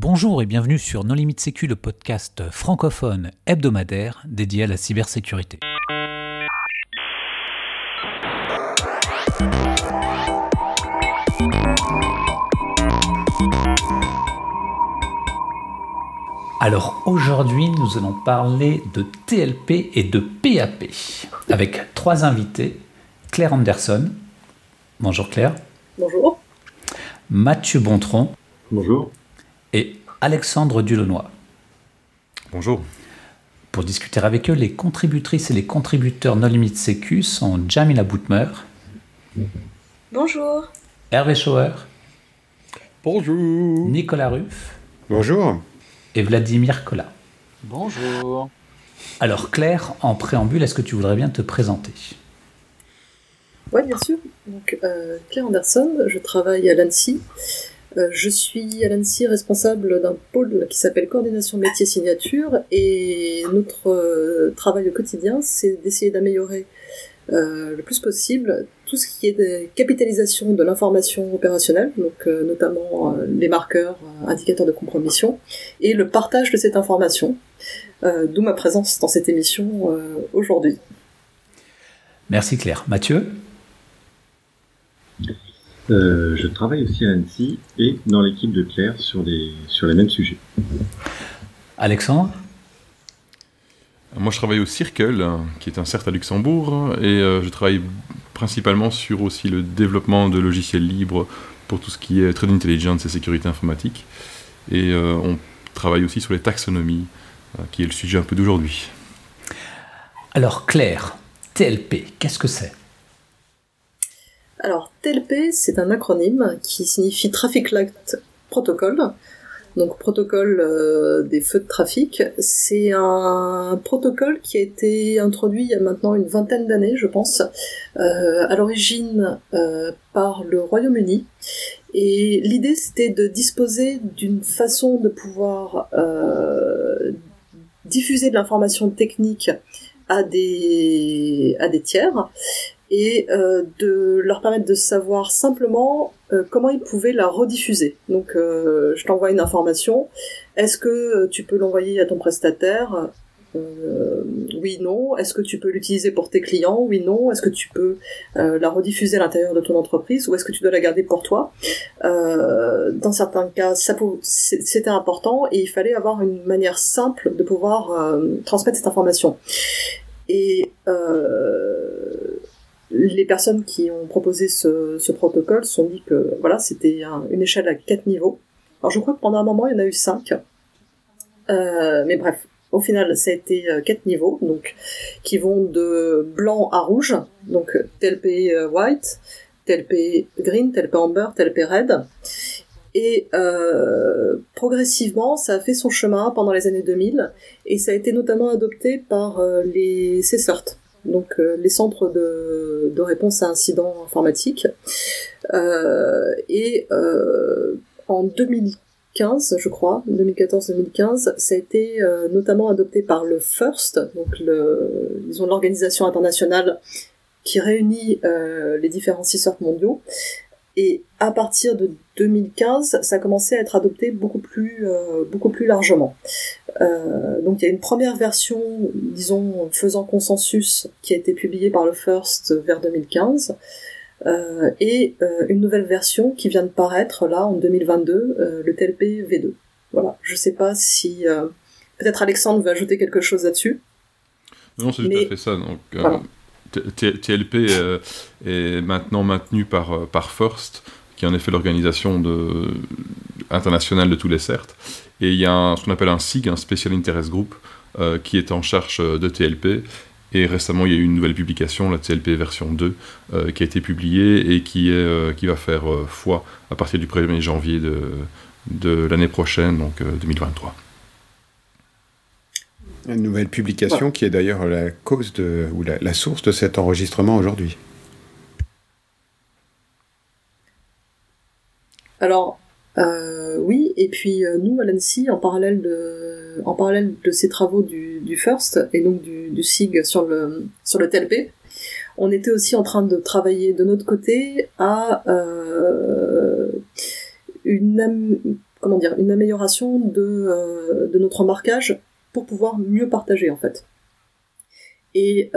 Bonjour et bienvenue sur Non Limite Sécu, le podcast francophone hebdomadaire dédié à la cybersécurité. Alors aujourd'hui, nous allons parler de TLP et de PAP avec trois invités. Claire Anderson. Bonjour Claire. Bonjour. Mathieu Bontron. Bonjour. Et Alexandre Dulenoy. Bonjour. Pour discuter avec eux, les contributrices et les contributeurs No Limit Sécu sont Jamila Boutmer. Bonjour. Hervé Schauer. Bonjour. Nicolas Ruff. Bonjour. Et Vladimir Kola. Bonjour. Alors Claire, en préambule, est-ce que tu voudrais bien te présenter? Oui, bien sûr. Donc, euh, Claire Anderson, je travaille à l'ANSI. Euh, je suis à l'ANSI responsable d'un pôle qui s'appelle Coordination Métier Signature et notre euh, travail au quotidien, c'est d'essayer d'améliorer euh, le plus possible tout ce qui est de capitalisation de l'information opérationnelle, donc notamment les marqueurs, indicateurs de compromission, et le partage de cette information, d'où ma présence dans cette émission aujourd'hui. Merci Claire. Mathieu? Euh, je travaille aussi à Annecy et dans l'équipe de Claire sur les, sur les mêmes sujets. Alexandre? Moi, je travaille au Circle, qui est un CERT à Luxembourg, et euh, je travaille principalement sur aussi le développement de logiciels libres pour tout ce qui est trade intelligence et sécurité informatique. Et euh, on travaille aussi sur les taxonomies, euh, qui est le sujet un peu d'aujourd'hui. Alors Claire, TLP, qu'est-ce que c'est? Alors, TLP, c'est un acronyme qui signifie Traffic Light Protocol. Donc, protocole euh, des feux de trafic. C'est un protocole qui a été introduit il y a maintenant une vingtaine d'années, je pense, euh, à l'origine euh, par le Royaume-Uni. Et l'idée, c'était de disposer d'une façon de pouvoir diffuser de l'information technique à des tiers et euh, de leur permettre de savoir simplement euh, comment ils pouvaient la rediffuser. Donc, euh, je t'envoie une information. Est-ce que tu peux l'envoyer à ton prestataire? Euh, Oui, non. Est-ce que tu peux l'utiliser pour tes clients? Oui, non. Est-ce que tu peux euh, la rediffuser à l'intérieur de ton entreprise ou est-ce que tu dois la garder pour toi? Euh, Dans certains cas, ça c'était important et il fallait avoir une manière simple de pouvoir euh, transmettre cette information. Et euh, les personnes qui ont proposé ce, ce protocole se sont dit que voilà, c'était un- une échelle à quatre niveaux. Alors je crois que pendant un moment, il y en a eu cinq. Euh, mais bref, au final, ça a été euh, quatre niveaux, donc qui vont de blanc à rouge, donc TLP euh, white, TLP green, TLP amber, TLP red. Et euh, progressivement, ça a fait son chemin pendant les années 2000, et ça a été notamment adopté par euh, les CSERT, donc euh, les centres de, réponse à incidents informatiques. Euh, et euh, en 2015, je crois, 2014-2015, ça a été notamment adopté par le FIRST, donc ils ont l'organisation internationale qui réunit les différents CSERT mondiaux. Et à partir de 2015, ça a commencé à être adopté beaucoup plus, euh, beaucoup plus largement. Euh, donc il y a une première version, disons, faisant consensus, qui a été publiée par le First vers 2015, euh, et une nouvelle version qui vient de paraître là en 2022, euh, le TLP V2. Voilà, je sais pas si peut-être Alexandre veut ajouter quelque chose là-dessus. Non, c'est tout à fait ça. Donc, Voilà. TLP est maintenant maintenu par, euh, par FIRST, qui est en effet l'organisation internationale de tous les CERT. Et il y a ce qu'on appelle un SIG, un Special Interest Group, euh, qui est en charge euh, de TLP. Et récemment, il y a eu une nouvelle publication, la TLP version 2, euh, qui a été publiée et qui, est, qui va faire foi à partir du 1er janvier de, de l'année prochaine, donc euh, 2023. Une nouvelle publication qui est d'ailleurs la cause de, ou la, source de cet enregistrement aujourd'hui. Alors, euh, oui, et puis euh, nous, à l'ANSI, en parallèle de, en parallèle de ces travaux du, FIRST et donc du, SIG sur le, sur le TLP, on était aussi en train de travailler de notre côté à euh, une comment dire, une amélioration de, de notre marquage pour pouvoir mieux partager en fait. Et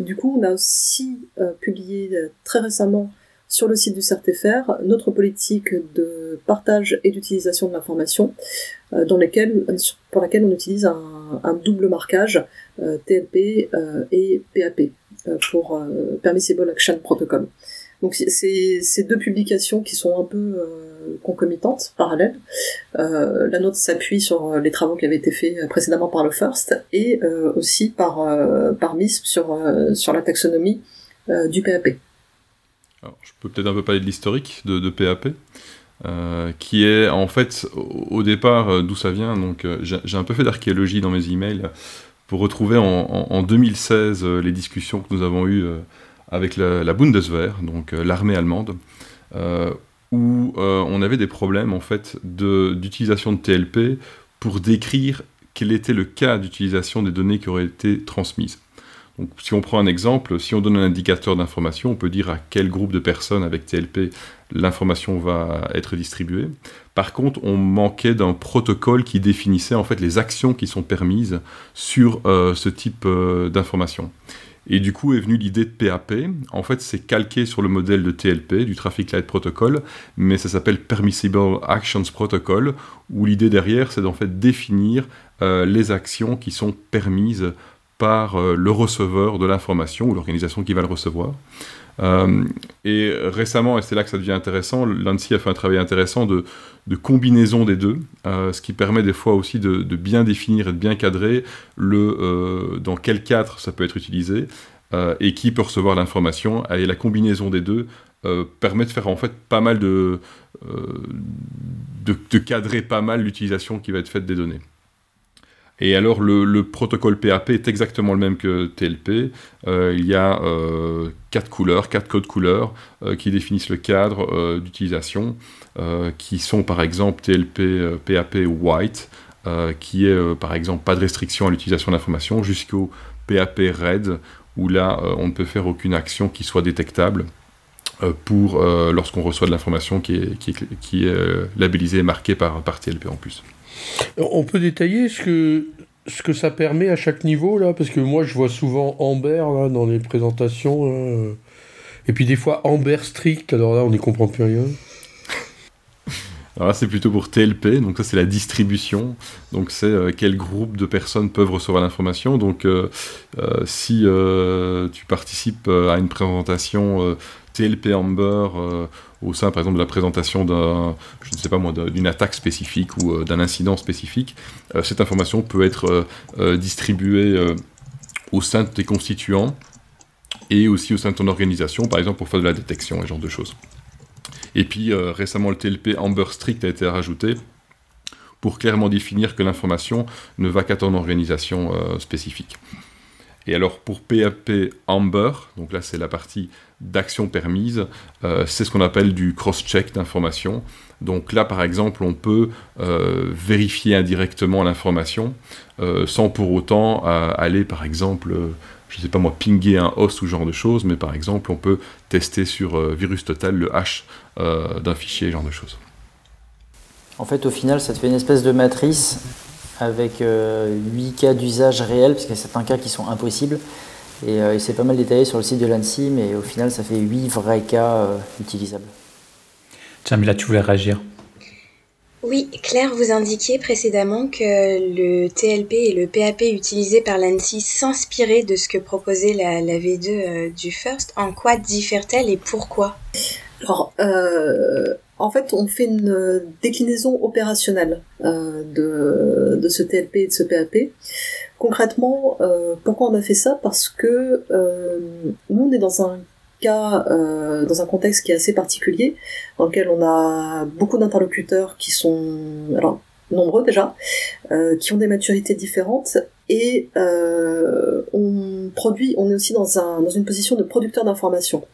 du coup, on a aussi publié très récemment sur le site du CERTFR notre politique de partage et d'utilisation de l'information, euh, dans pour laquelle on utilise un, double marquage euh, TLP euh, et PAP pour Permissible Action Protocol. Donc c'est ces deux publications qui sont un peu concomitantes, parallèles. la nôtre s'appuie sur les travaux qui avaient été faits précédemment par le FIRST et aussi par, par MISP sur, sur la taxonomie du PAP je peux peut-être un peu parler de l'historique de, PAP, euh, qui est en fait au, départ euh, d'où ça vient. Donc euh, j'ai un peu fait d'archéologie dans mes emails pour retrouver en, 2016 les discussions que nous avons eues avec la, Bundeswehr, donc l'armée allemande, où on avait des problèmes en fait d'utilisation de, TLP pour décrire quel était le cas d'utilisation des données qui auraient été transmises. Donc, si on prend un exemple, si on donne un indicateur d'information, on peut dire à quel groupe de personnes avec TLP l'information va être distribuée. Par contre, on manquait d'un protocole qui définissait en fait les actions qui sont permises sur euh, ce type euh, d'information. Et du coup est venue l'idée de PAP. En fait, c'est calqué sur le modèle de TLP, du Traffic Light Protocol, mais ça s'appelle Permissible Actions Protocol, où l'idée derrière, c'est d'en fait définir euh, les actions qui sont permises par euh, le receveur de l'information ou l'organisation qui va le recevoir. Euh, et récemment, et c'est là que ça devient intéressant, l'ANSI a fait un travail intéressant de, de combinaison des deux, euh, ce qui permet des fois aussi de, bien définir et de bien cadrer le, dans quel cadre ça peut être utilisé et qui peut recevoir l'information. Et la combinaison des deux permet de faire en fait pas mal de, de cadrer pas mal l'utilisation qui va être faite des données. Et alors le, protocole PAP est exactement le même que TLP. Euh, il y a euh, quatre couleurs, quatre codes couleurs euh, qui définissent le cadre d'utilisation, qui sont par exemple TLP, PAP White, qui est par exemple pas de restriction à l'utilisation d'informations, jusqu'au PAP Red, où là on ne peut faire aucune action qui soit détectable pour lorsqu'on reçoit de l'information qui est, labellisée et marquée par, par TLP en plus. On peut détailler ce que, ce que ça permet à chaque niveau, là Parce que moi, je vois souvent Amber là, dans les présentations. Et puis des fois Amber strict, alors là, on n'y comprend plus rien. Alors là, c'est plutôt pour TLP, donc ça c'est la distribution, donc c'est euh, quel groupe de personnes peuvent recevoir l'information. Donc euh, euh, si tu participes à une présentation TLP Amber au sein, par exemple, de la présentation d'une attaque spécifique ou euh, d'un incident spécifique, euh, cette information peut être euh, distribuée au sein de tes constituants et aussi au sein de ton organisation, par exemple pour faire de la détection et ce genre de choses. Et puis récemment, le TLP Amber Strict a été rajouté pour clairement définir que l'information ne va qu'à ton organisation spécifique. Et alors pour PAP Amber, donc là c'est la partie d'action permise, euh, c'est ce qu'on appelle du cross-check d'information. Donc là par exemple on peut euh, vérifier indirectement l'information euh, sans pour autant aller par exemple, je ne sais pas moi, pinguer un host ou ce genre de choses, mais par exemple on peut tester sur Virus Total le hash d'un fichier, genre de choses. En fait au final ça te fait une espèce de matrice avec 8 euh, cas d'usage réels, parce qu'il y a certains cas qui sont impossibles. Et, euh, c'est pas mal détaillé sur le site de l'ANSI, mais au final, ça fait 8 vrais cas euh, utilisables. là tu voulais réagir oui, Claire, vous indiquiez précédemment que le TLP et le PAP utilisés par l'ANSI s'inspiraient de ce que proposait la, V2 du FIRST. En quoi diffèrent-elles et pourquoi? Alors, en fait, on fait une euh, déclinaison opérationnelle euh, de, de, ce TLP et de ce PAP. Concrètement, euh, pourquoi on a fait ça? Parce que nous, on est dans un cas, dans un contexte qui est assez particulier, dans lequel on a beaucoup d'interlocuteurs qui sont, alors nombreux déjà, qui ont des maturités différentes et on produit, on est aussi dans, un, dans une position de producteur d'information.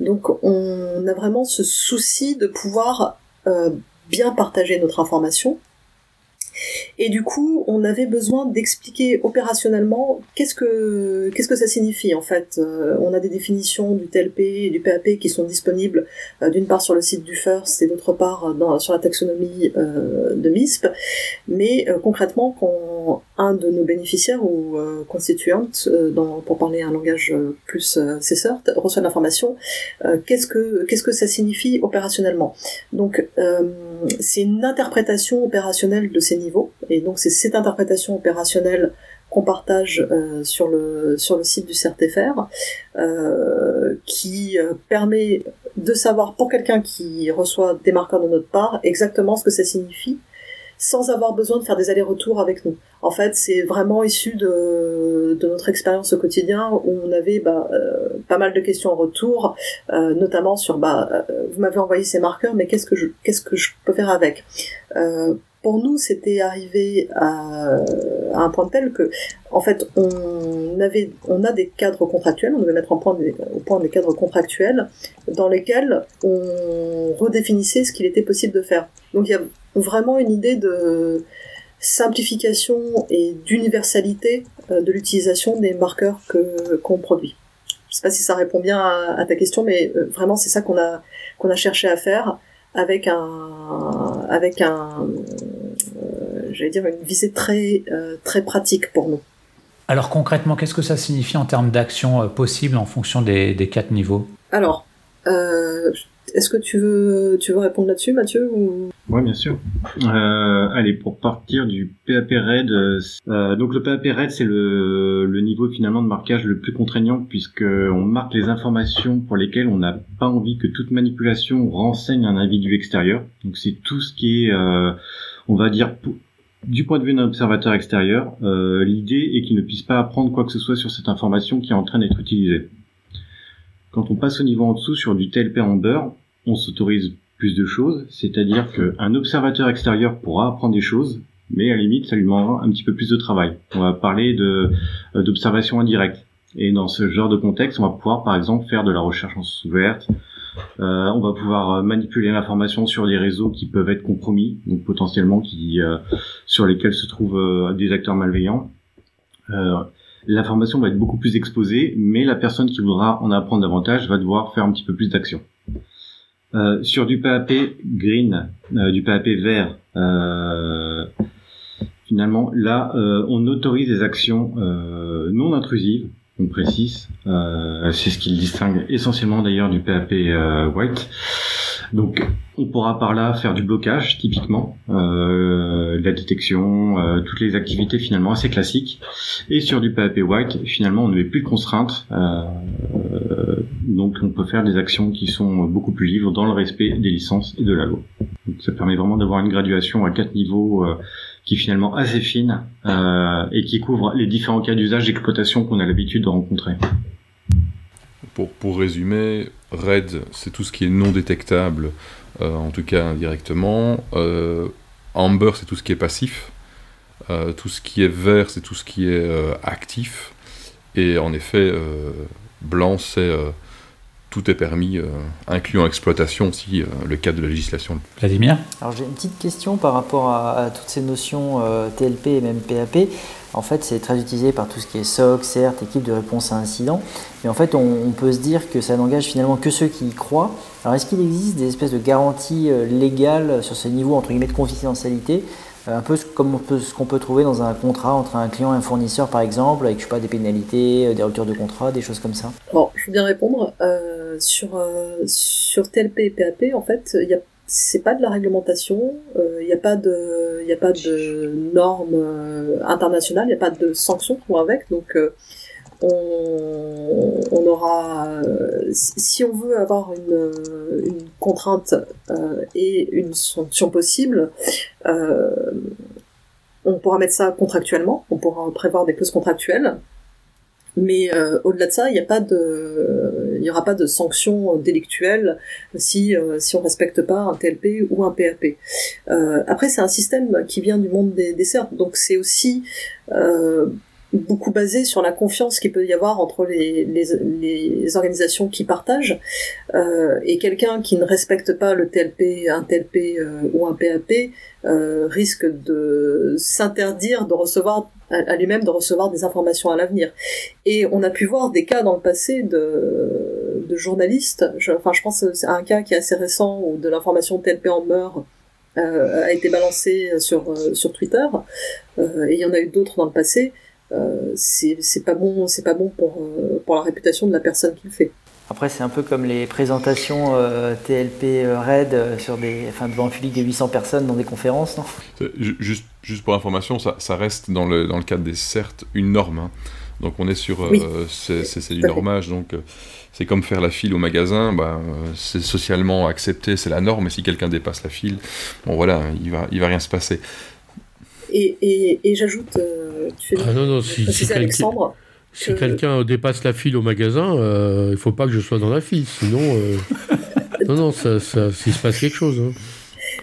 Donc on a vraiment ce souci de pouvoir euh, bien partager notre information Et du coup, on avait besoin d'expliquer opérationnellement qu'est-ce que qu'est-ce que ça signifie en fait. Euh, on a des définitions du TLP et du PAP qui sont disponibles euh, d'une part sur le site du FIRST et d'autre part dans, sur la taxonomie euh, de MISP. Mais concrètement, quand un de nos bénéficiaires ou constituantes, dans, pour parler un langage plus CSERT, reçoit l'information, qu'est-ce que qu'est-ce que ça signifie opérationnellement. Donc c'est une interprétation opérationnelle de ces niveaux, et donc c'est cette interprétation opérationnelle qu'on partage euh, sur le sur le site du CRTFR, euh, qui euh, permet de savoir pour quelqu'un qui reçoit des marqueurs de notre part exactement ce que ça signifie sans avoir besoin de faire des allers-retours avec nous. En fait, c'est vraiment issu de, notre expérience au quotidien où on avait bah, euh, pas mal de questions en retour, euh, notamment sur bah, euh, vous m'avez envoyé ces marqueurs, mais qu'est-ce que je peux faire avec? Pour nous, c'était arrivé à, à, un point tel que, en fait, on avait, on a des cadres contractuels, on devait mettre au point des cadres contractuels dans lesquels on redéfinissait ce qu'il était possible de faire. Donc il y a vraiment une idée de simplification et d'universalité euh, de l'utilisation des marqueurs que qu'on produit. Je sais pas si ça répond bien à, ta question, mais euh, vraiment c'est ça qu'on a qu'on a cherché à faire avec un avec un euh, j'allais dire une visée très très pratique pour nous. Alors concrètement, qu'est-ce que ça signifie en termes d'action possible en fonction des, des quatre niveaux? Alors, euh, est-ce que tu veux, tu veux répondre là-dessus, Mathieu ou... Oui, bien sûr. Euh, allez, pour partir du PAP RAID, euh, donc le PAP RAID, c'est le, le niveau finalement de marquage le plus contraignant puisque on marque les informations pour lesquelles on n'a pas envie que toute manipulation renseigne un individu extérieur. Donc c'est tout ce qui est, euh, on va dire, du point de vue d'un observateur extérieur, euh, l'idée est qu'il ne puisse pas apprendre quoi que ce soit sur cette information qui est en train d'être utilisée. Quand on passe au niveau en dessous sur du TLP en beurre, on s'autorise plus de choses, c'est-à-dire qu'un observateur extérieur pourra apprendre des choses, mais à la limite, ça lui demandera un petit peu plus de travail. On va parler de euh, d'observation indirecte. Et dans ce genre de contexte, on va pouvoir, par exemple, faire de la recherche en source ouverte. Euh, on va pouvoir euh, manipuler l'information sur des réseaux qui peuvent être compromis, donc potentiellement qui sur lesquels se trouvent des acteurs malveillants. l'information va être beaucoup plus exposée, mais la personne qui voudra en apprendre davantage va devoir faire un petit peu plus d'action. Euh, sur du PAP green, euh, du PAP vert, euh, finalement, là, on autorise des actions non intrusives, on précise. c'est ce qui le distingue essentiellement d'ailleurs du PAP white. Donc, on pourra par là faire du blocage, typiquement, euh, la détection, euh, toutes les activités finalement assez classiques. Et sur du PAP White, finalement, on met plus de contraintes, euh, donc on peut faire des actions qui sont beaucoup plus libres dans le respect des licences et de la loi. Donc, ça permet vraiment d'avoir une graduation à quatre niveaux qui est finalement assez fine et qui couvre les différents cas d'usage d'exploitation qu'on a l'habitude de rencontrer. Pour, pour résumer, RAID, c'est tout ce qui est non détectable, euh, en tout cas indirectement. Euh, Amber, c'est tout ce qui est passif. Euh, tout ce qui est vert, c'est tout ce qui est actif. Et en effet, blanc, c'est tout est permis, euh, incluant exploitation aussi, le cadre de la législation. Vladimir? Alors j'ai une petite question par rapport à, toutes ces notions TLP et même PAP. En fait, c'est très utilisé par tout ce qui est SOC, CERT, équipe de réponse à incident. Mais en fait, on, peut se dire que ça n'engage finalement que ceux qui y croient. Alors, est-ce qu'il existe des espèces de garanties euh, légales sur ces niveaux, entre guillemets, de confidentialité euh, un peu comme ce qu'on peut trouver dans un contrat entre un client et un fournisseur, par exemple, avec pas, des pénalités, euh, des ruptures de contrat, des choses comme ça? Bon, je veux bien répondre. sur, sur TLP et PAP, en fait, il y a c'est pas de la réglementation, il euh, n'y a pas de, a pas de normes euh, internationales, il n'y a pas de sanctions qui vont avec, donc euh, on, on, aura, si on veut avoir une, une contrainte et une sanction possible, on pourra mettre ça contractuellement, on pourra prévoir des clauses contractuelles, mais euh, au-delà de ça, il n'y a pas de, y aura pas de sanctions délictuelles si euh, si on respecte pas un TLP ou un PAP. Euh, après, c'est un système qui vient du monde des, des CERT, donc c'est aussi beaucoup basé sur la confiance qu'il peut y avoir entre les, les, les organisations qui partagent euh, et quelqu'un qui ne respecte pas le TLP, un TLP euh, ou un PAP euh, risque de s'interdire de recevoir à, lui-même de recevoir des informations à l'avenir. Et on a pu voir des cas dans le passé de, de journalistes. Je, enfin, je pense c'est un cas qui est assez récent où de l'information TLP en meurt euh, a été balancée sur sur Twitter. Euh, et il y en a eu d'autres dans le passé euh, c'est pas bon, c'est pas bon pour, euh, pour la réputation de la personne qui le fait. Après, c'est un peu comme les présentations euh, TLP RAID sur des, enfin, devant un public de 800 personnes dans des conférences, non? Juste, juste pour information, ça, ça, reste dans le, dans le cadre des CERT une norme. Hein. Donc on est sur, c'est du normage, donc c'est comme faire la file au magasin, bah, c'est socialement accepté, c'est la norme, et si quelqu'un dépasse la file, bon voilà, il va, il va rien se passer. Et, et, et j'ajoute, euh, tu fais ah non, non, si, si Alexandre. Si quelqu'un dépasse la file au magasin, euh, il ne faut pas que je sois dans la file, sinon, euh, non, non, ça, ça, s'il se passe quelque chose. Hein.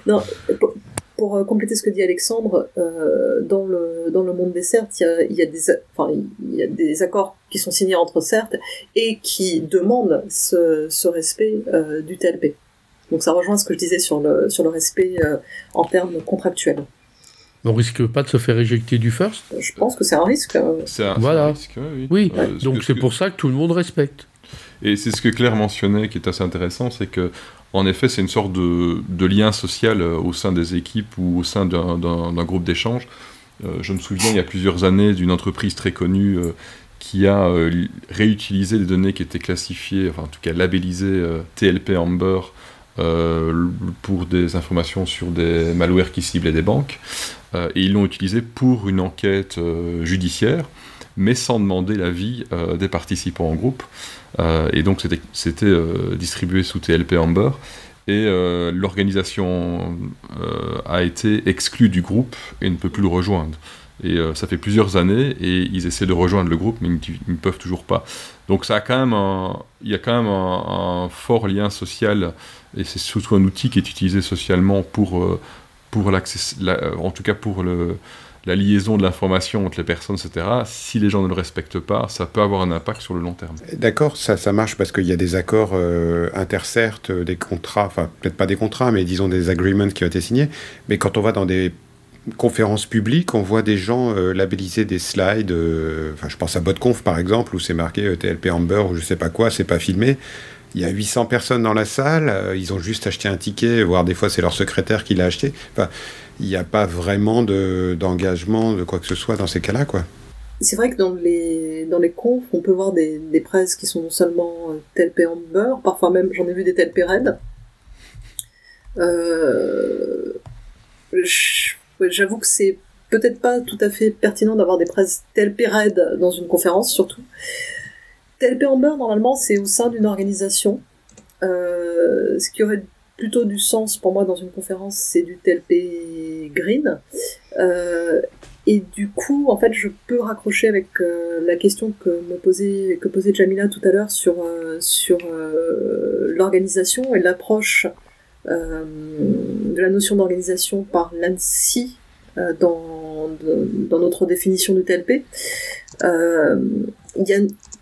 Non, pour, pour, compléter ce que dit Alexandre, euh, dans, le, dans le monde des CERT, il y a, y, a des, enfin, y a des accords qui sont signés entre CERT et qui demandent ce, ce respect euh, du TLP. Donc ça rejoint ce que je disais sur le, sur le respect en termes contractuels. On risque pas de se faire éjecter du first Je pense que c'est un risque. Hein. C'est un, voilà. risque, oui. oui. Euh, donc c'est pour ça que tout le monde respecte. Et c'est ce que Claire mentionnait qui est assez intéressant, c'est que en effet, c'est une sorte de, de, lien social euh, au sein des équipes ou au sein d'un groupe d'échange. Euh, je me souviens, il y a plusieurs années, d'une entreprise très connue qui a réutilisé des données qui étaient classifiées, enfin en tout cas labellisées TLP Amber pour des informations sur des malwares qui ciblaient des banques. Euh, et ils l'ont utilisé pour une enquête euh, judiciaire, mais sans demander l'avis euh, des participants en groupe. et donc c'était distribué sous TLP Amber et l'organisation a été exclue du groupe et ne peut plus le rejoindre. Et ça fait plusieurs années et ils essaient de rejoindre le groupe mais ils, ne peuvent toujours pas. Donc ça a quand même il y a quand même un, fort lien social et c'est surtout un outil qui est utilisé socialement pour pour l'accès, euh, en tout cas pour la liaison de l'information entre les personnes, etc., si les gens ne le respectent pas, ça peut avoir un impact sur le long terme. D'accord, ça, ça marche parce qu'il y a des accords euh, intercertes, des contrats, enfin peut-être pas des contrats, mais disons des agreements qui ont été signés. Mais quand on va dans des conférences publiques, on voit des gens euh, labelliser des slides, enfin je pense à BotConf par exemple, où c'est marqué TLP Amber ou je sais pas quoi, c'est pas filmé il y a 800 personnes dans la salle, euh, ils ont juste acheté un ticket, voire des fois c'est leur secrétaire qui l'a acheté. Enfin, il n'y a pas vraiment d'engagement de, quoi que ce soit dans ces cas-là. C'est vrai que dans les, dans les confs, on peut voir des, des presses qui sont non seulement euh, TLP Amber, parfois même j'en ai vu des TLP Red. Euh, J'avoue que c'est peut-être pas tout à fait pertinent d'avoir des presses TLP Red dans une conférence, surtout. TLP Amber, normalement, c'est au sein d'une organisation. Euh, ce qui aurait plutôt du sens pour moi dans une conférence, c'est du TLP Green. Euh, et du coup, en fait, je peux raccrocher avec euh, la question que me posait, que posait Jamila tout à l'heure sur, sur l'organisation et l'approche de la notion d'organisation par l'ANSI dans, dans notre définition du TLP.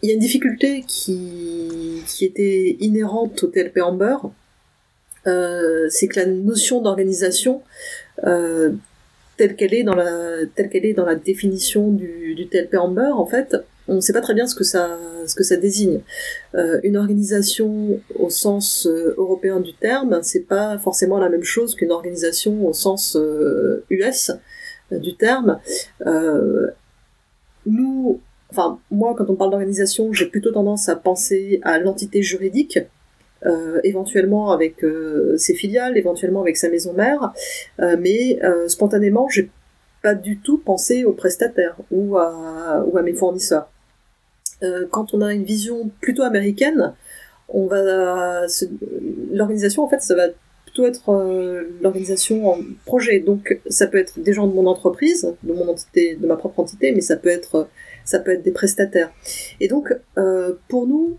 Il y a une difficulté qui, était inhérente au TLP Amber, euh, c'est que la notion d'organisation, euh, telle qu'elle est dans la telle qu'elle est dans la définition du, du TLP Amber, en fait, on ne sait pas très bien ce que ça ce que ça désigne. Euh, une organisation au sens européen du terme, c'est pas forcément la même chose qu'une organisation au sens US du terme. nous, enfin moi quand on parle d'organisation, j'ai plutôt tendance à penser à l'entité juridique, euh, éventuellement avec euh, ses filiales, éventuellement avec sa maison mère, euh, mais spontanément j'ai pas du tout pensé aux prestataires ou à, ou à mes fournisseurs. quand on a une vision plutôt américaine, on va l'organisation en fait ça va plutôt être l'organisation en projet. Donc ça peut être des gens de mon entreprise, de mon entité, de ma propre entité, mais ça peut être ça peut être des prestataires. Et donc, euh, pour nous,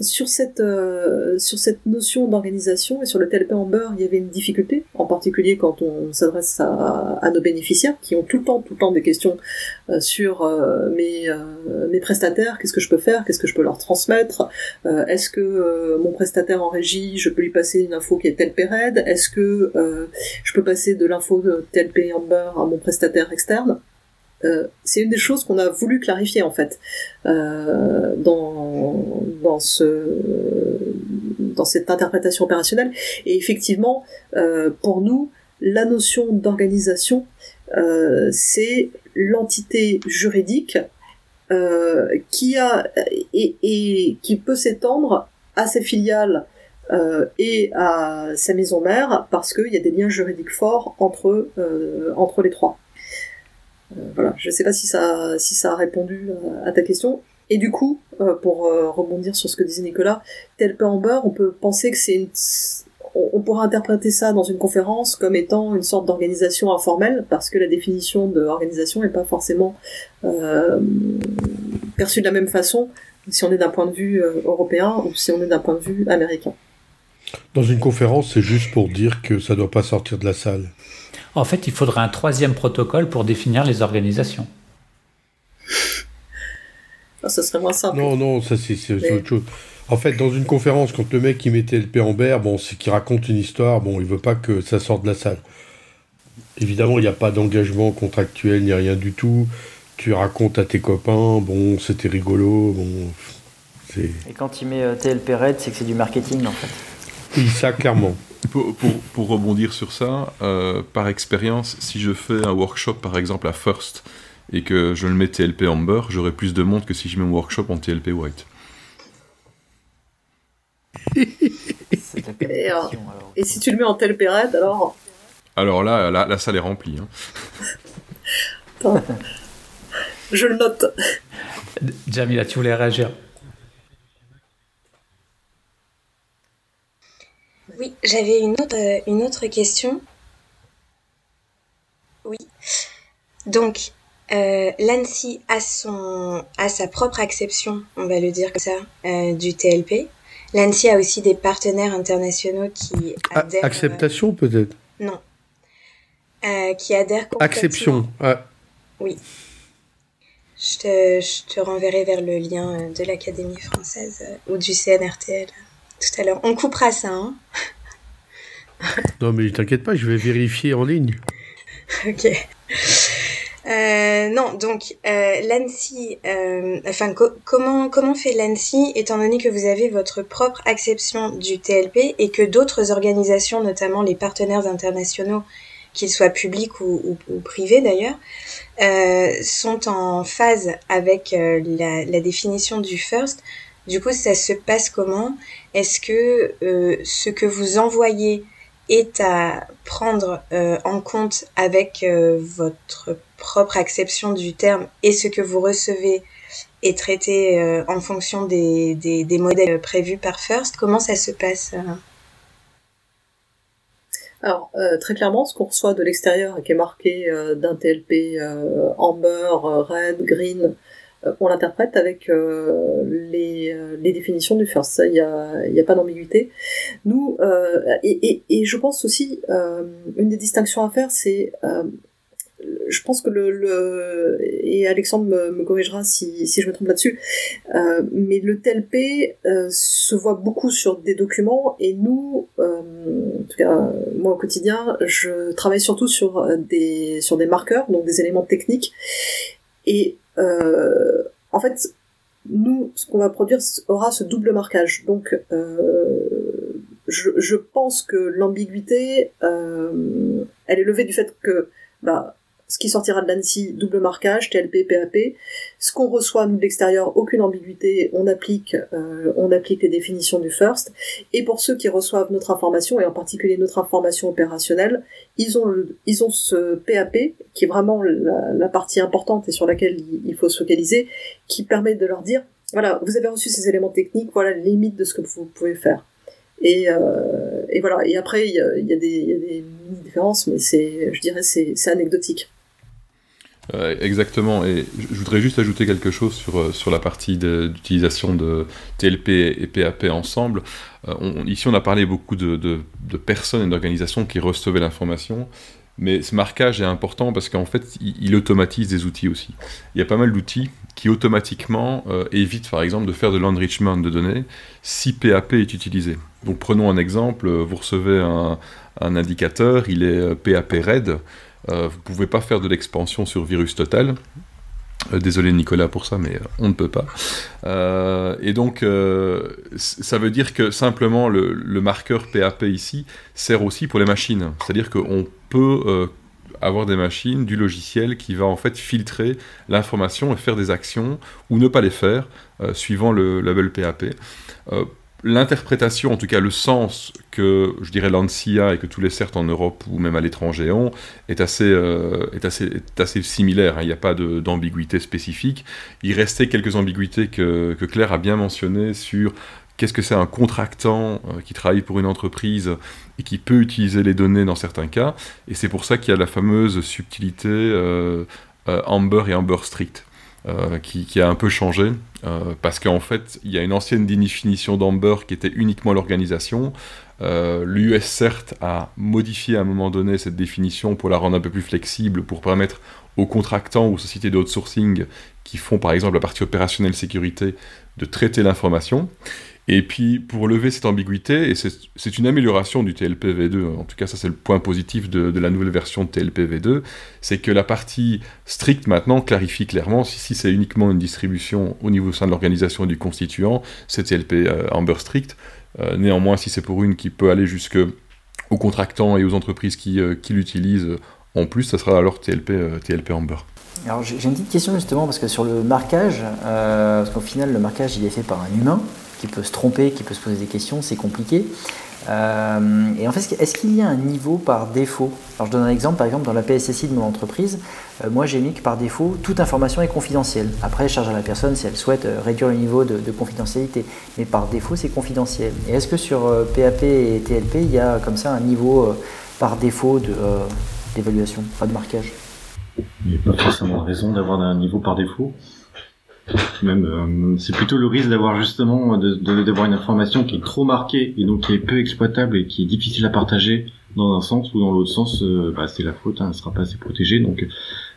sur cette euh, sur cette notion d'organisation et sur le TLP Amber, il y avait une difficulté, en particulier quand on s'adresse à, nos bénéficiaires qui ont tout le temps tout le temps des questions euh, sur mes mes prestataires, qu'est-ce que je peux faire, qu'est-ce que je peux leur transmettre, est-ce que mon prestataire en régie, je peux lui passer une info qui est TLP Red, est-ce que je peux passer de l'info TLP Amber à mon prestataire externe? Euh, c'est une des choses qu'on a voulu clarifier en fait euh, dans dans ce dans cette interprétation opérationnelle et effectivement euh, pour nous la notion d'organisation c'est l'entité juridique qui a et, qui peut s'étendre à ses filiales et à sa maison mère parce qu'il y a des liens juridiques forts entre les trois. Euh, voilà, je ne sais pas si ça, a répondu euh, à ta question. Et du coup, euh, pour rebondir sur ce que disait Nicolas, tel peu en beurre, on peut penser que c'est une on pourrait interpréter ça dans une conférence comme étant une sorte d'organisation informelle, parce que la définition d'organisation n'est pas forcément perçue de la même façon si on est d'un point de vue européen ou si on est d'un point de vue américain. Dans une conférence, c'est juste pour dire que ça ne doit pas sortir de la salle. En fait, il faudrait un troisième protocole pour définir les organisations. Ça serait moins simple. Non, non, ça c'est autre chose. En fait, dans une conférence, quand le mec il mettait le en berre, bon, c'est qu'il raconte une histoire, bon, il veut pas que ça sorte de la salle. Évidemment, il n'y a pas d'engagement contractuel ni rien du tout. Tu racontes à tes copains, bon, c'était rigolo, bon. Et quand il met euh, TLP Red, c'est que c'est du marketing en fait. Oui, ça clairement. Pour, pour, rebondir sur ça, euh, par expérience, si je fais un workshop par exemple à First et que je le mets TLP Amber, j'aurai plus de monde que si je mets un workshop en TLP White. et, euh, et, si tu le mets en TLP Red, alors Alors là, la, salle est remplie. Hein. je le note. Jamila, tu voulais réagir Oui, j'avais une autre, euh, une autre question. Oui. Donc, euh, l'ANSI a, son, a sa propre acception, on va le dire comme ça, euh, du TLP. L'ANSI a aussi des partenaires internationaux qui adhèrent. Acceptation peut-être? Non. qui adhèrent. Acception. Oui. Je te, je te renverrai vers le lien de l'Académie française ou du CNRTL tout à l'heure. On coupera ça. Hein non, mais t'inquiète pas, je vais vérifier en ligne. ok. Euh, non, donc euh, l'ANSI, euh, enfin comment comment fait l'ANSI étant donné que vous avez votre propre acception du TLP et que d'autres organisations, notamment les partenaires internationaux, qu'ils soient publics ou, ou, privés d'ailleurs, euh, sont en phase avec la, la, définition du FIRST. Du coup, ça se passe comment? Est-ce que euh, ce que vous envoyez est à prendre euh, en compte avec euh, votre propre acception du terme et ce que vous recevez est traité euh, en fonction des, des, modèles prévus par First? Comment ça se passe alors très clairement, ce qu'on reçoit de l'extérieur qui est marqué d'un TLP amber, red, green, euh, on l'interprète avec euh, les, euh, les, définitions du first. Il n'y a, a, pas d'ambiguïté. Nous, et, je pense aussi, une des distinctions à faire, c'est je pense que le, et Alexandre me, corrigera si, je me trompe là-dessus, euh, mais le TLP euh, se voit beaucoup sur des documents et nous, euh, en tout cas moi au quotidien, je travaille surtout sur des sur des marqueurs, donc des éléments techniques, et euh, en fait, nous, ce qu'on va produire aura ce double marquage. Donc, euh, je, je, pense que l'ambiguïté, euh, elle est levée du fait que bah, ce qui sortira de l'ANSI, double marquage, TLP, PAP. Ce qu'on reçoit nous de l'extérieur, aucune ambiguïté, on applique, euh, on applique les définitions du first. Et pour ceux qui reçoivent notre information, et en particulier notre information opérationnelle, ils ont, ils ont ce PAP, qui est vraiment la, partie importante et sur laquelle il, faut se focaliser, qui permet de leur dire, voilà, vous avez reçu ces éléments techniques, voilà les limites de ce que vous pouvez faire. Et, euh, et voilà. Et après, il y a, y a, des, y a des différences, mais c'est, je dirais, c'est anecdotique. Exactement, et je voudrais juste ajouter quelque chose sur, sur la partie d'utilisation de, TLP et PAP ensemble. ici, on a parlé beaucoup de, personnes et d'organisations qui recevaient l'information, mais ce marquage est important parce qu'en fait, il, automatise des outils aussi. Il y a pas mal d'outils qui automatiquement euh, évitent, par exemple, de faire de l'enrichment de données si PAP est utilisé. Donc prenons un exemple, vous recevez un, indicateur, il est PAP RED, euh, vous ne pouvez pas faire de l'expansion sur virus total, euh, désolé Nicolas pour ça, mais euh, on ne peut pas. Et donc, ça veut dire que simplement le, marqueur PAP ici sert aussi pour les machines. C'est-à-dire qu'on peut avoir des machines, du logiciel qui va en fait filtrer l'information et faire des actions ou ne pas les faire suivant le label PAP l'interprétation, en tout cas le sens que je dirais l'ANSIA et que tous les CERT en Europe ou même à l'étranger ont, est assez, euh, similaire. Hein. Il n'y a pas d'ambiguïté spécifique. Il restait quelques ambiguïtés que, Claire a bien mentionnées sur qu'est-ce que c'est un contractant euh, qui travaille pour une entreprise et qui peut utiliser les données dans certains cas. Et c'est pour ça qu'il y a la fameuse subtilité euh, Amber et Amber Strict. qui, a un peu changé. Euh, parce qu'en fait, il y a une ancienne définition d'Amber qui était uniquement l'organisation. Euh, L'US CERT a modifié à un moment donné cette définition pour la rendre un peu plus flexible, pour permettre aux contractants ou aux sociétés d'outsourcing qui font par exemple la partie opérationnelle sécurité de traiter l'information. Et puis, pour lever cette ambiguïté, et c'est une amélioration du TLP V2, en tout cas ça c'est le point positif de, la nouvelle version de TLP V2, c'est que la partie stricte maintenant clarifie clairement si, c'est uniquement une distribution au niveau sein de l'organisation et du constituant, c'est TLP euh, Amber strict. Euh, néanmoins, si c'est pour une qui peut aller jusque aux contractants et aux entreprises qui, euh, qui l'utilisent en plus, ça sera alors TLP, TLP Amber. Alors j'ai une petite question justement parce que sur le marquage, parce qu'au final le marquage il est fait par un humain, qui peut se tromper, qui peut se poser des questions, c'est compliqué. Euh, et en fait, est-ce qu'il y a un niveau par défaut? Alors je donne un exemple, par exemple dans la PSSI de mon entreprise, euh, moi j'ai mis que par défaut, toute information est confidentielle. Après, charge à la personne si elle souhaite euh, réduire le niveau de, confidentialité. Mais par défaut, c'est confidentiel. Et est-ce que sur PAP et TLP, il y a comme ça un niveau par défaut d'évaluation, pas de marquage? Il n'y a pas forcément raison d'avoir un niveau par défaut. Même, euh, c'est plutôt le risque d'avoir justement d'avoir une information qui est trop marquée et donc qui est peu exploitable et qui est difficile à partager dans un sens ou dans l'autre sens, euh, bah, c'est la faute, hein, elle sera pas assez protégée. Donc,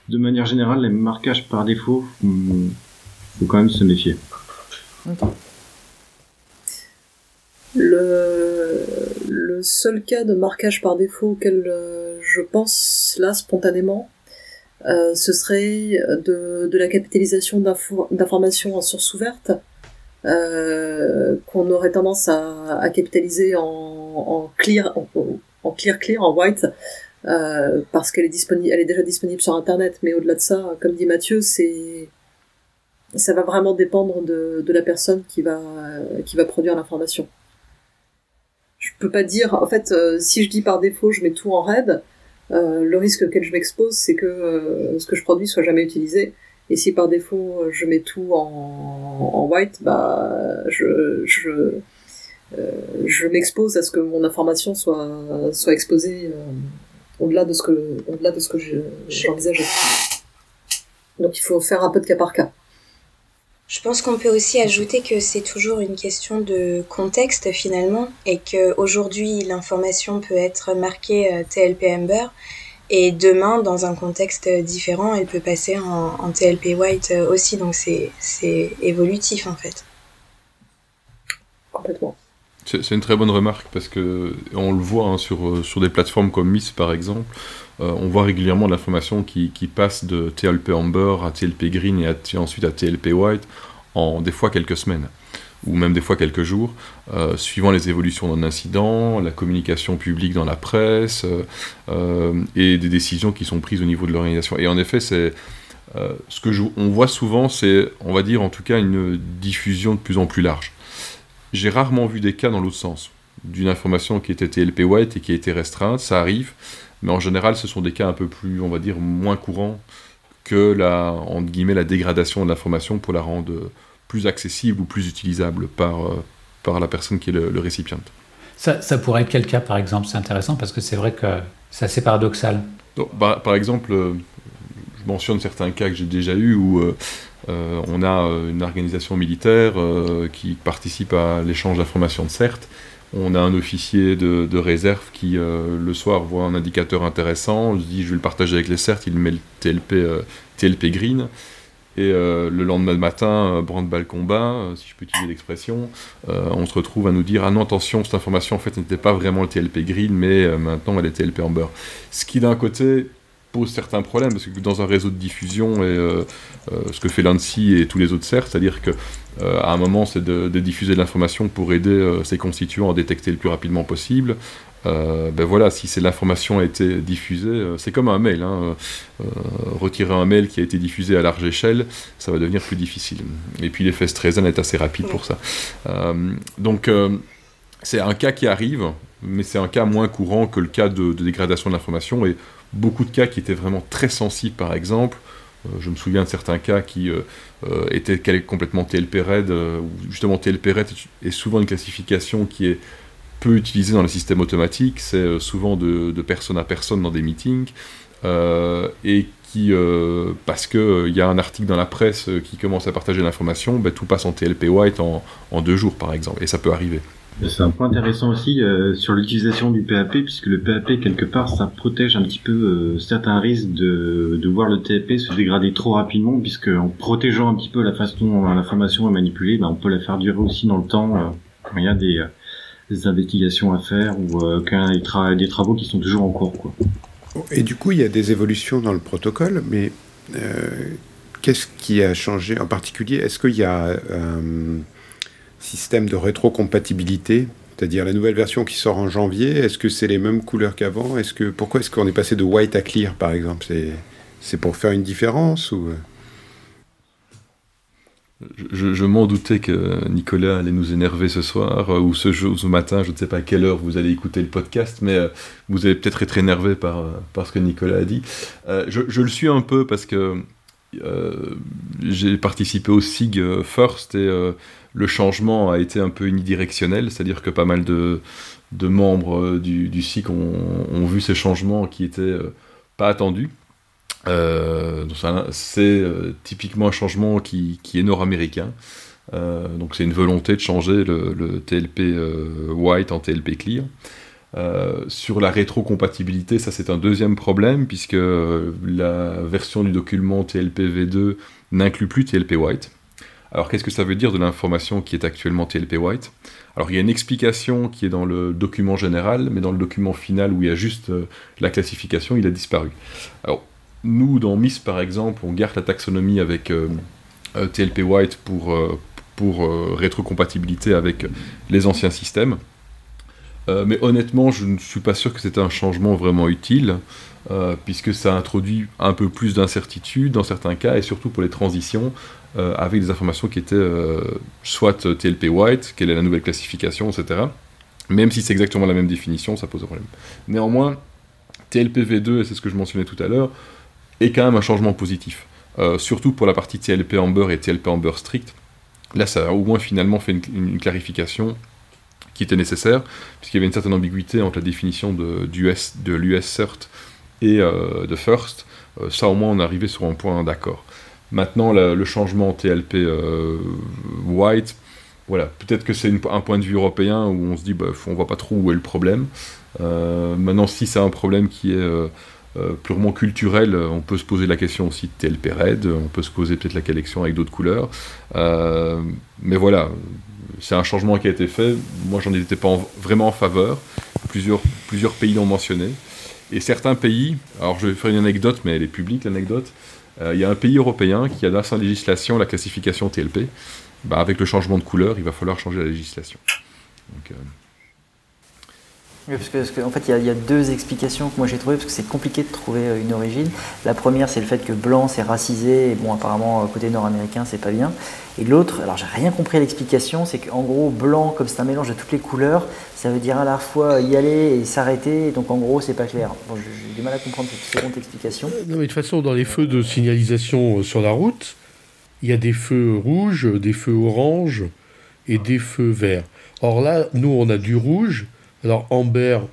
de manière générale, les marquages par défaut, il faut quand même se méfier. Le, le seul cas de marquage par défaut auquel euh, je pense là spontanément, euh, ce serait de, de la capitalisation d'informations en source ouverte euh, qu'on aurait tendance à, à capitaliser en, en, clear, en, clear clear, en white, euh, parce qu'elle est disponible, elle est déjà disponible sur Internet. Mais au-delà de ça, comme dit Mathieu, c'est ça va vraiment dépendre de, de la personne qui va qui va produire l'information. Je peux pas dire, en fait, euh, si je dis par défaut, je mets tout en euh, le risque auquel je m'expose, c'est que euh, ce que je produis soit jamais utilisé. Et si par défaut euh, je mets tout en, white, bah je je, je m'expose à ce que mon information soit soit exposée au-delà de ce que au-delà de ce que j'envisageais. Donc il faut faire un peu de cas par cas. Je pense qu'on peut aussi ajouter que c'est toujours une question de contexte finalement et qu'aujourd'hui l'information peut être marquée euh, TLP Amber et demain dans un contexte différent elle peut passer en, TLP White euh, aussi donc c'est évolutif en fait. Complètement. C'est une très bonne remarque parce que on le voit hein, sur, euh, sur des plateformes comme Miss par exemple, on voit régulièrement l'information qui, passe de TLP Amber à TLP Green et, ensuite à TLP White en des fois quelques semaines ou même des fois quelques jours, euh, suivant les évolutions d'un incident, la communication publique dans la presse euh, et des décisions qui sont prises au niveau de l'organisation. Et en effet, c'est ce que on voit souvent, c'est, on va dire en tout cas, une diffusion de plus en plus large. J'ai rarement vu des cas dans l'autre sens, d'une information qui était TLP white et qui a été restreinte, ça arrive, mais en général, ce sont des cas un peu plus, on va dire, moins courants que la, entre guillemets, la dégradation de l'information pour la rendre plus accessible ou plus utilisable par, euh, par la personne qui est le, récipiente. Ça, ça, pourrait être quel cas, par exemple? C'est intéressant parce que c'est vrai que c'est assez paradoxal. par, par, exemple, euh, je mentionne certains cas que j'ai déjà eu où on a une organisation militaire qui participe à l'échange d'informations de CERT. On a un officier de, réserve qui, le soir, voit un indicateur intéressant, se dit je vais le partager avec les CERT, il met le TLP, TLP green. Et euh, le lendemain matin, euh, brand-ball combat, euh, si je peux utiliser l'expression, on se retrouve à nous dire Ah non, attention, cette information en fait n'était pas vraiment le TLP green, mais maintenant elle est TLP amber. Ce qui d'un côté pose certains problèmes, parce que dans un réseau de diffusion, et ce que fait l'ANSI et tous les autres CERT, c'est-à-dire que à un moment c'est de, de, diffuser de l'information pour aider ses constituants à détecter le plus rapidement possible. Euh, ben voilà, si c'est l'information a été diffusée, euh, c'est comme un mail. Hein, euh, retirer un mail qui a été diffusé à large échelle, ça va devenir plus difficile. Et puis l'effet Streisand est assez rapide pour ça. donc c'est un cas qui arrive, mais c'est un cas moins courant que le cas de, dégradation de l'information. Et beaucoup de cas qui étaient vraiment très sensibles, par exemple. je me souviens de certains cas qui étaient complètement TLP-RED. justement, TLP-RED est souvent une classification qui est peu utilisé dans le système automatique, c'est euh, souvent de, personne à personne dans des meetings, euh, et qui, euh, parce qu'il il y a un article dans la presse qui commence à partager l'information, ben, tout passe en TLP White en, en, deux jours par exemple, et ça peut arriver. C'est un point intéressant aussi sur l'utilisation du PAP, puisque le PAP, quelque part, ça protège un petit peu certains risques de, de voir le TLP se dégrader trop rapidement, puisque en protégeant un petit peu la façon dont l'information est manipulée, ben, on peut la faire durer aussi dans le temps quand il y a des, des investigations à faire ou euh, des, travaux qui sont toujours en cours. Quoi. Et du coup, il y a des évolutions dans le protocole, mais euh, qu'est-ce qui a changé en particulier? Est-ce qu'il y a système de rétrocompatibilité c'est-à-dire la nouvelle version qui sort en janvier, est-ce que c'est les mêmes couleurs qu'avant? Est-ce que pourquoi est-ce qu'on est passé de white à clear par exemple? C'est pour faire une différence ou je, m'en doutais que Nicolas allait nous énerver ce soir euh, ou ce, matin, je ne sais pas à quelle heure vous allez écouter le podcast, mais euh, vous allez peut-être être énervé par, euh, par ce que Nicolas a dit. je, le suis un peu parce que j'ai participé au SIG First et le changement a été un peu unidirectionnel, c'est-à-dire que pas mal de, membres du, SIG ont, vu ces changements qui étaient pas attendus. Euh, c'est euh, typiquement un changement qui, est nord-américain. Euh, donc c'est une volonté de changer le, TLP white en TLP clear. Sur la rétrocompatibilité, ça c'est un deuxième problème puisque la version du document TLP v2 n'inclut plus TLP white. Alors qu'est-ce que ça veut dire de l'information qui est actuellement TLP white? Alors il y a une explication qui est dans le document général, mais dans le document final où il y a juste la classification, il a disparu. Alors nous, dans MIS par exemple, on garde la taxonomie avec euh, euh, TLP White pour, euh, pour rétrocompatibilité avec les anciens systèmes. Mais honnêtement, je ne suis pas sûr que c'était un changement vraiment utile, puisque ça introduit un peu plus d'incertitude dans certains cas, et surtout pour les transitions, avec des informations qui étaient soit TLP White, quelle est la nouvelle classification, etc. Même si c'est exactement la même définition, ça pose un problème. Néanmoins, TLP V2, et c'est ce que je mentionnais tout à l'heure, est quand même un changement positif. Euh, surtout pour la partie TLP Amber et TLP Amber strict. Là, ça a au moins finalement fait une, clarification qui était nécessaire, puisqu'il y avait une certaine ambiguïté entre la définition de, de l'US CERT et euh, de FIRST. Euh, ça, au moins, on arrivé sur un point d'accord. Maintenant, le changement TLP White, voilà, peut-être que c'est un point de vue européen où on se dit, bah, on voit pas trop où est le problème. maintenant, si c'est un problème qui est euh, purement culturel, on peut se poser la question aussi de TLP Red, on peut se poser peut-être la collection avec d'autres couleurs. Euh, mais voilà, c'est un changement qui a été fait. Moi, j'en étais pas vraiment en faveur. Plusieurs, pays l'ont mentionné. Et certains pays, alors je vais faire une anecdote, mais elle est publique l'anecdote. Euh, il y a un pays européen qui a dans sa législation la classification TLP. Bah, avec le changement de couleur, il va falloir changer la législation. Oui, parce qu'en en fait, il y, a deux explications que moi j'ai trouvées, parce que c'est compliqué de trouver euh, une origine. La première, c'est le fait que blanc, c'est racisé, bon, apparemment, euh, côté nord-américain, c'est pas bien. Et l'autre, alors j'ai rien compris à l'explication, c'est qu'en gros, blanc, comme c'est un mélange de toutes les couleurs, ça veut dire à la fois y aller et s'arrêter, donc en gros, c'est pas clair. Bon, j'ai du mal à comprendre cette seconde explication. Euh, non, mais de toute façon, dans les feux de signalisation sur la route, il y a des feux rouges, des feux oranges et des feux verts. Or là, nous, on a du rouge alors Amber, en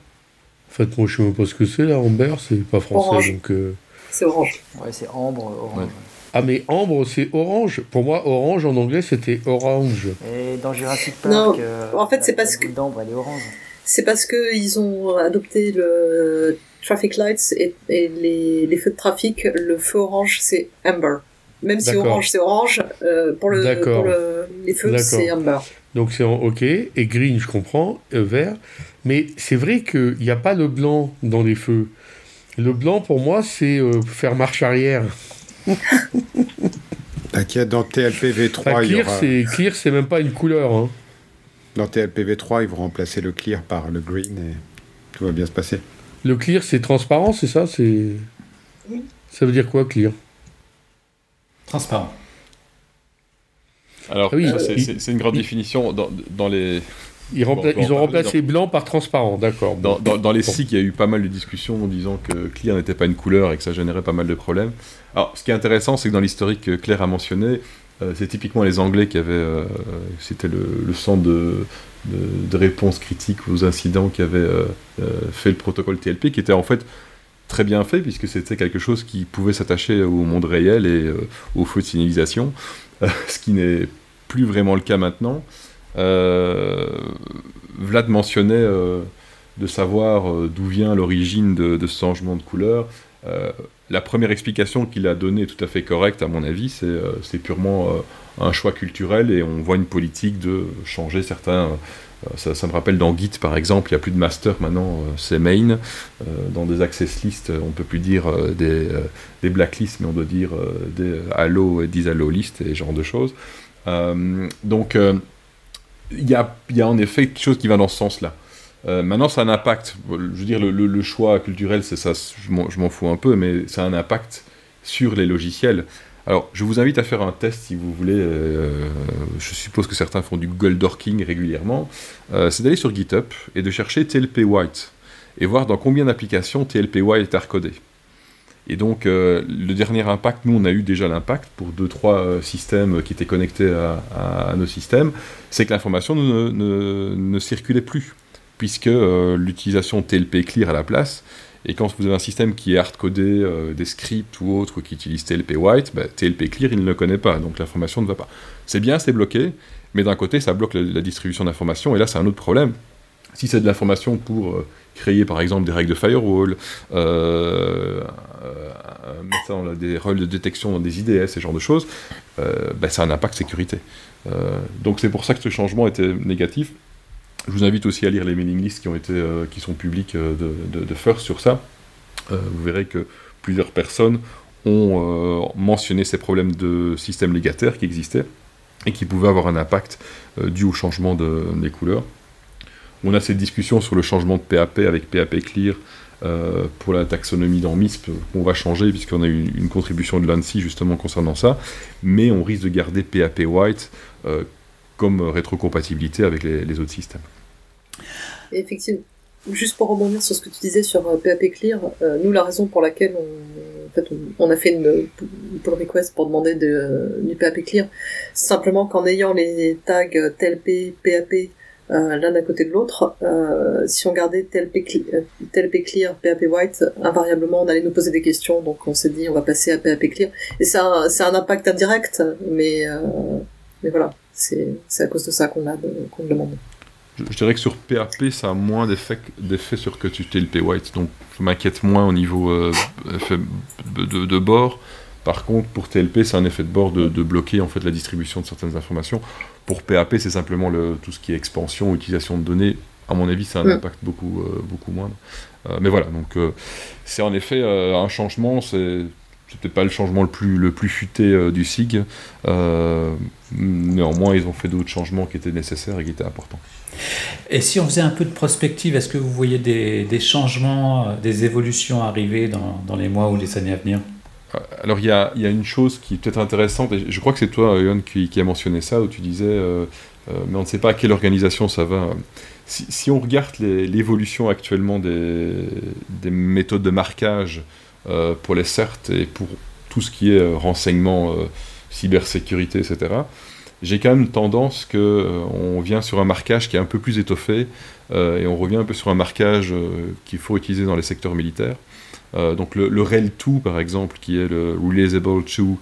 fait moi je sais même pas ce que c'est là, Amber, c'est pas français donc. Euh, C'est orange. Ouais, c'est ambre, orange. Ah mais ambre c'est orange. Pour moi orange en anglais c'était orange. Et dans Jurassic Park, Non, euh, en fait, la- c'est parce que- d'ambre, elle est orange. C'est parce que ils ont adopté le traffic lights et, et les, les feux de trafic. Le feu orange, c'est amber. Même si orange, c'est orange, euh, pour, le, pour le, les feux, c'est amber. Donc c'est en ok et green je comprends euh, vert. Mais c'est vrai qu'il n'y a pas le blanc dans les feux. Le blanc pour moi c'est euh, faire marche arrière. T'inquiète, dans TLPV3, Enfin, il y clear aura... c'est clear c'est même pas une couleur. hein. Dans TLPV3, ils vont remplacer le clear par le green et tout va bien se passer. Le clear c'est transparent c'est ça c'est. Oui. Ça veut dire quoi clear Transparent. Alors, Ah oui, ça, c'est- il- c'est c'est une grande il- définition. Dans, dans les, Ils, rempla- Bon, ils ont remplacé blanc par transparent d'accord. Dans, dans- dans les. SIG, il y a eu pas mal de discussions en disant que clear n'était pas une couleur et que ça générait pas mal de problèmes. Alors, ce qui est intéressant, c'est que dans l'historique que Claire a mentionné, euh, c'est typiquement les Anglais qui avaient. euh, C'était le, le centre de, de, de réponse critique aux incidents qui avait euh, fait le protocole TLP, qui était en fait très bien fait, puisque c'était quelque chose qui pouvait s'attacher au monde réel et euh, aux feux de signalisation, euh, ce qui n'est plus vraiment le cas maintenant. Euh, Vlad mentionnait euh, de savoir euh, d'où vient l'origine de, ce changement de couleur. La première explication qu'il a donnée est tout à fait correcte, à mon avis, c'est purement un choix culturel et on voit une politique de changer certains. ça, me rappelle dans Git par exemple, il n'y a plus de master maintenant, c'est main. Dans des access lists, on peut plus dire des, des blacklists, mais on doit dire des allo et disallo lists et ce genre de choses. Donc, il y, a, en effet quelque chose qui va dans ce sens-là. Euh, maintenant, ça a un impact. Je veux dire, le, choix culturel, c'est ça, je m'en- fous un peu, mais ça a un impact sur les logiciels. Alors, je vous invite à faire un test si vous voulez. euh, je suppose que certains font du Google Dorking régulièrement. Euh, c'est d'aller sur GitHub et de chercher TLP White et voir dans combien d'applications TLP White est recodé. Et donc, euh, le dernier impact, nous, on a eu déjà l'impact pour deux, trois euh, systèmes qui étaient connectés à, nos systèmes, c'est que l'information ne circulait plus, puisque euh, l'utilisation TLP Clear à la place, et quand vous avez un système qui est hardcodé, euh, des scripts ou autres qui utilisent TLP White, bah, TLP Clear, il ne le connaît pas, donc l'information ne va pas. C'est bien, c'est bloqué, mais d'un côté, ça bloque la, la distribution d'informations, et là, c'est un autre problème. Si c'est de l'information pour euh, créer, par exemple, des règles de firewall, euh, euh, mettre ça dans la- des rôles de détection dans des IDS, ce genre de choses, euh, bah, ça a un impact sécurité. Euh, donc c'est pour ça que ce changement était négatif. Je vous invite aussi à lire les mailing lists qui, ont été, euh, qui sont publics euh, de, de, First sur ça. Euh, vous verrez que plusieurs personnes ont euh, mentionné ces problèmes de système légataire qui existaient et qui pouvaient avoir un impact euh, dû au changement de, des couleurs. On a cette discussion sur le changement de PAP avec PAP Clear euh, pour la taxonomie dans MISP qu'on va changer puisqu'on a eu une, contribution de l'ANSI justement concernant ça, mais on risque de garder PAP White euh, comme rétrocompatibilité avec les, autres systèmes. Effectivement, juste pour rebondir sur ce que tu disais sur PAP Clear, euh, nous, la raison pour laquelle on, a fait une, pull request pour demander de, du PAP Clear, simplement qu'en ayant les tags TLP, PAP l'un à côté de l'autre, euh, si on gardait TLP, euh, TLP Clear, PAP White, invariablement on allait nous poser des questions, donc on s'est dit on va passer à PAP Clear. Et c'est un, un impact indirect, mais, euh, mais voilà, c'est à cause de ça qu'on qu'on le demande. Je, dirais que sur PAP, ça a moins d'effet sur que tu TLP White, donc je m'inquiète moins au niveau euh, de bord. Par contre, pour TLP, c'est un effet de bord de, de bloquer en fait la distribution de certaines informations. Pour PAP, c'est simplement le, tout ce qui est expansion, utilisation de données. À mon avis, c'est un Mm. impact beaucoup, euh, beaucoup moindre. Euh, mais voilà, donc euh, c'est en effet euh, un changement. C'est peut-être pas le changement le plus, le plus futé euh, du SIG. Euh, néanmoins, ils ont fait d'autres changements qui étaient nécessaires et qui étaient importants. Et si on faisait un peu de prospective, est-ce que vous voyez des, des changements, des évolutions arriver dans, dans les mois ou les années à venir? Alors il y a, une chose qui est peut-être intéressante, et je crois que c'est toi, Yohan, qui, qui a mentionné ça, où tu disais, euh, euh, mais on ne sait pas à quelle organisation ça va. Si, on regarde l'évolution actuellement des, des méthodes de marquage euh, pour les CERT et pour tout ce qui est euh, renseignement, euh, cybersécurité, etc., j'ai quand même tendance que euh, on vient sur un marquage qui est un peu plus étoffé euh, et on revient un peu sur un marquage euh, qu'il faut utiliser dans les secteurs militaires. Donc le, le REL2 par exemple, qui est le Realizable to,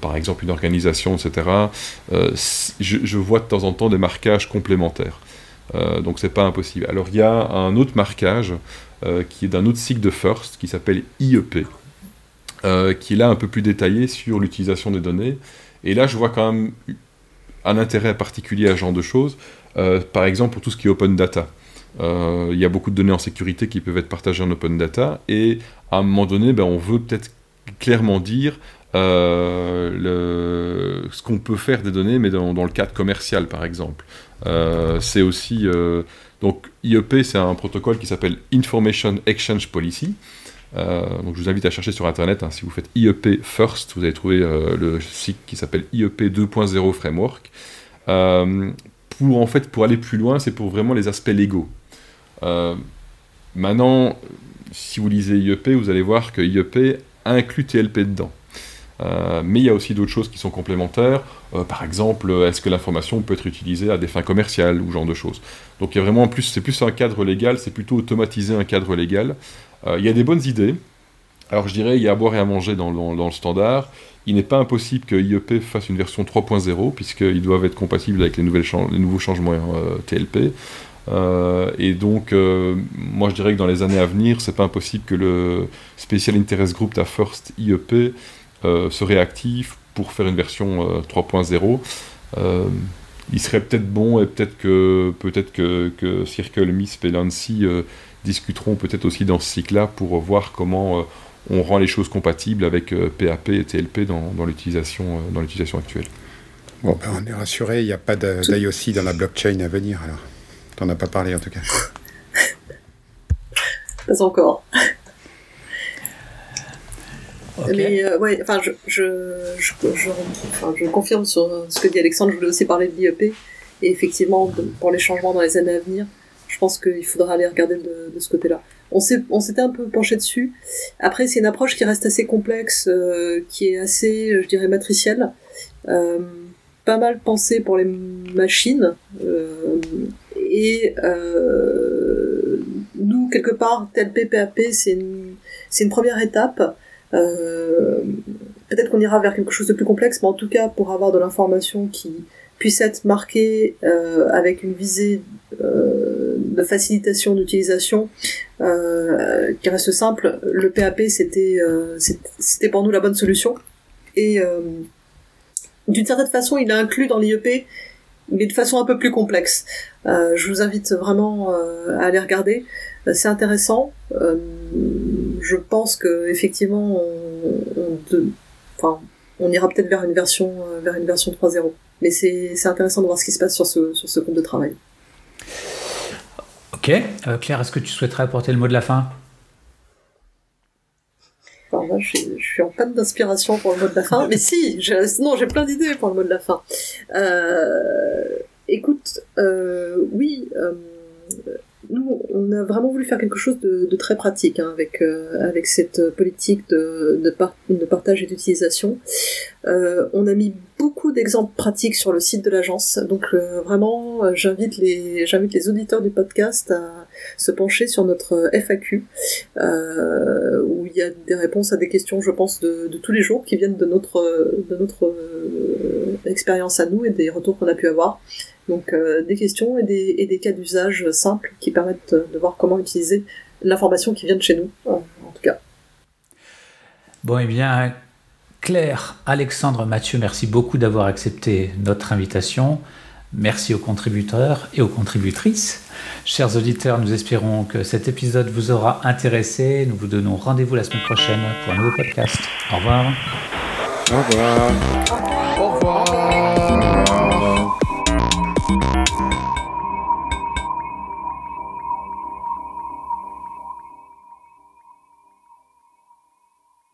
par exemple une organisation, etc. Je, je, vois de temps en temps des marquages complémentaires. donc c'est pas impossible. Alors il y a un autre marquage qui est d'un autre cycle de First qui s'appelle IEP. qui est là un peu plus détaillé sur l'utilisation des données. Et là, je vois quand même un intérêt particulier à ce genre de choses, euh, par exemple pour tout ce qui est open data. Euh, il y a beaucoup de données en sécurité qui peuvent être partagées en open data, et à un moment donné, ben, on veut peut-être clairement dire euh, ce qu'on peut faire des données, mais dans, le cadre commercial, par exemple. c'est aussi... donc IEP, c'est un protocole qui s'appelle Information Exchange Policy. donc je vous invite à chercher sur internet, hein, si vous faites IEP First, vous allez trouver le site qui s'appelle IEP 2.0 Framework. pour en fait pour aller plus loin, c'est pour vraiment les aspects légaux. Maintenant, si vous lisez IEP, vous allez voir que IEP inclut TLP dedans. mais il y a aussi d'autres choses qui sont complémentaires. par exemple, est-ce que l'information peut être utilisée à des fins commerciales ou genre de choses. Donc il y a vraiment plus, c'est plus un cadre légal, c'est plutôt automatiser un cadre légal. il y a des bonnes idées. Alors je dirais, il y a à boire et à manger dans, dans, le standard. Il n'est pas impossible que IEP fasse une version 3.0, puisqu'ils doivent être compatibles avec les, nouvelles les nouveaux changements TLP. Euh, et donc, euh, moi je dirais que dans les années à venir, c'est pas impossible que le Special Interest Group à First IEP euh, se réactive pour faire une version 3.0. il serait peut-être bon et peut-être que, peut-être que, que Circle, MISP et Lancy discuteront peut-être aussi dans ce cycle-là pour voir comment on rend les choses compatibles avec PAP et TLP dans, dans l'utilisation actuelle. Bon, ben on est rassuré, il n'y a pas d'IOC dans la blockchain à venir alors. T'en as pas parlé en tout cas. pas encore. Mais euh, ouais, enfin, je, je, je, confirme sur ce que dit Alexandre. Je voulais aussi parler de l'IEP. Et effectivement, pour les changements dans les années à venir, je pense qu'il faudra aller regarder de, ce côté-là. On s'était un peu penché dessus. Après, c'est une approche qui reste assez complexe, euh, qui est assez, je dirais, matricielle. Euh, pas mal pensée pour les machines. Et euh, nous, quelque part, tel PPAP, c'est une, première étape. Euh, Peut-être qu'on ira vers quelque chose de plus complexe, mais en tout cas, pour avoir de l'information qui puisse être marquée euh, avec une visée euh, de facilitation d'utilisation euh, qui reste simple, le PAP, c'était euh, c'était pour nous la bonne solution. Et d'une certaine façon, il est inclus dans l'IEP mais de façon un peu plus complexe. Euh, je vous invite vraiment euh, à aller regarder. Euh, c'est intéressant. je pense que effectivement, on, enfin, on ira peut-être vers une version vers une version 3.0. Mais c'est intéressant de voir ce qui se passe sur ce sur ce compte de travail. Ok, Claire, est-ce que tu souhaiterais apporter le mot de la fin je, suis en panne d'inspiration pour le mot de la fin. Mais si, non, j'ai plein d'idées pour le mot de la fin. Euh, écoute, euh, oui, euh, nous, on a vraiment voulu faire quelque chose de, très pratique hein, avec avec cette politique de, de, partage et d'utilisation. On a mis beaucoup d'exemples pratiques sur le site de l'agence, donc vraiment, j'invite les j'invite les auditeurs du podcast à se pencher sur notre FAQ, euh, où il y a des réponses à des questions, je pense, de, tous les jours qui viennent de notre, euh, expérience à nous et des retours qu'on a pu avoir. Donc euh, des questions et des, et des cas d'usage simples qui permettent de voir comment utiliser l'information qui vient de chez nous, en tout cas. Bon, et eh bien, Claire, Alexandre, Mathieu, merci beaucoup d'avoir accepté notre invitation. Merci aux contributeurs et aux contributrices. Chers auditeurs, nous espérons que cet épisode vous aura intéressé. Nous vous donnons rendez-vous la semaine prochaine pour un nouveau podcast. Au revoir. Au revoir.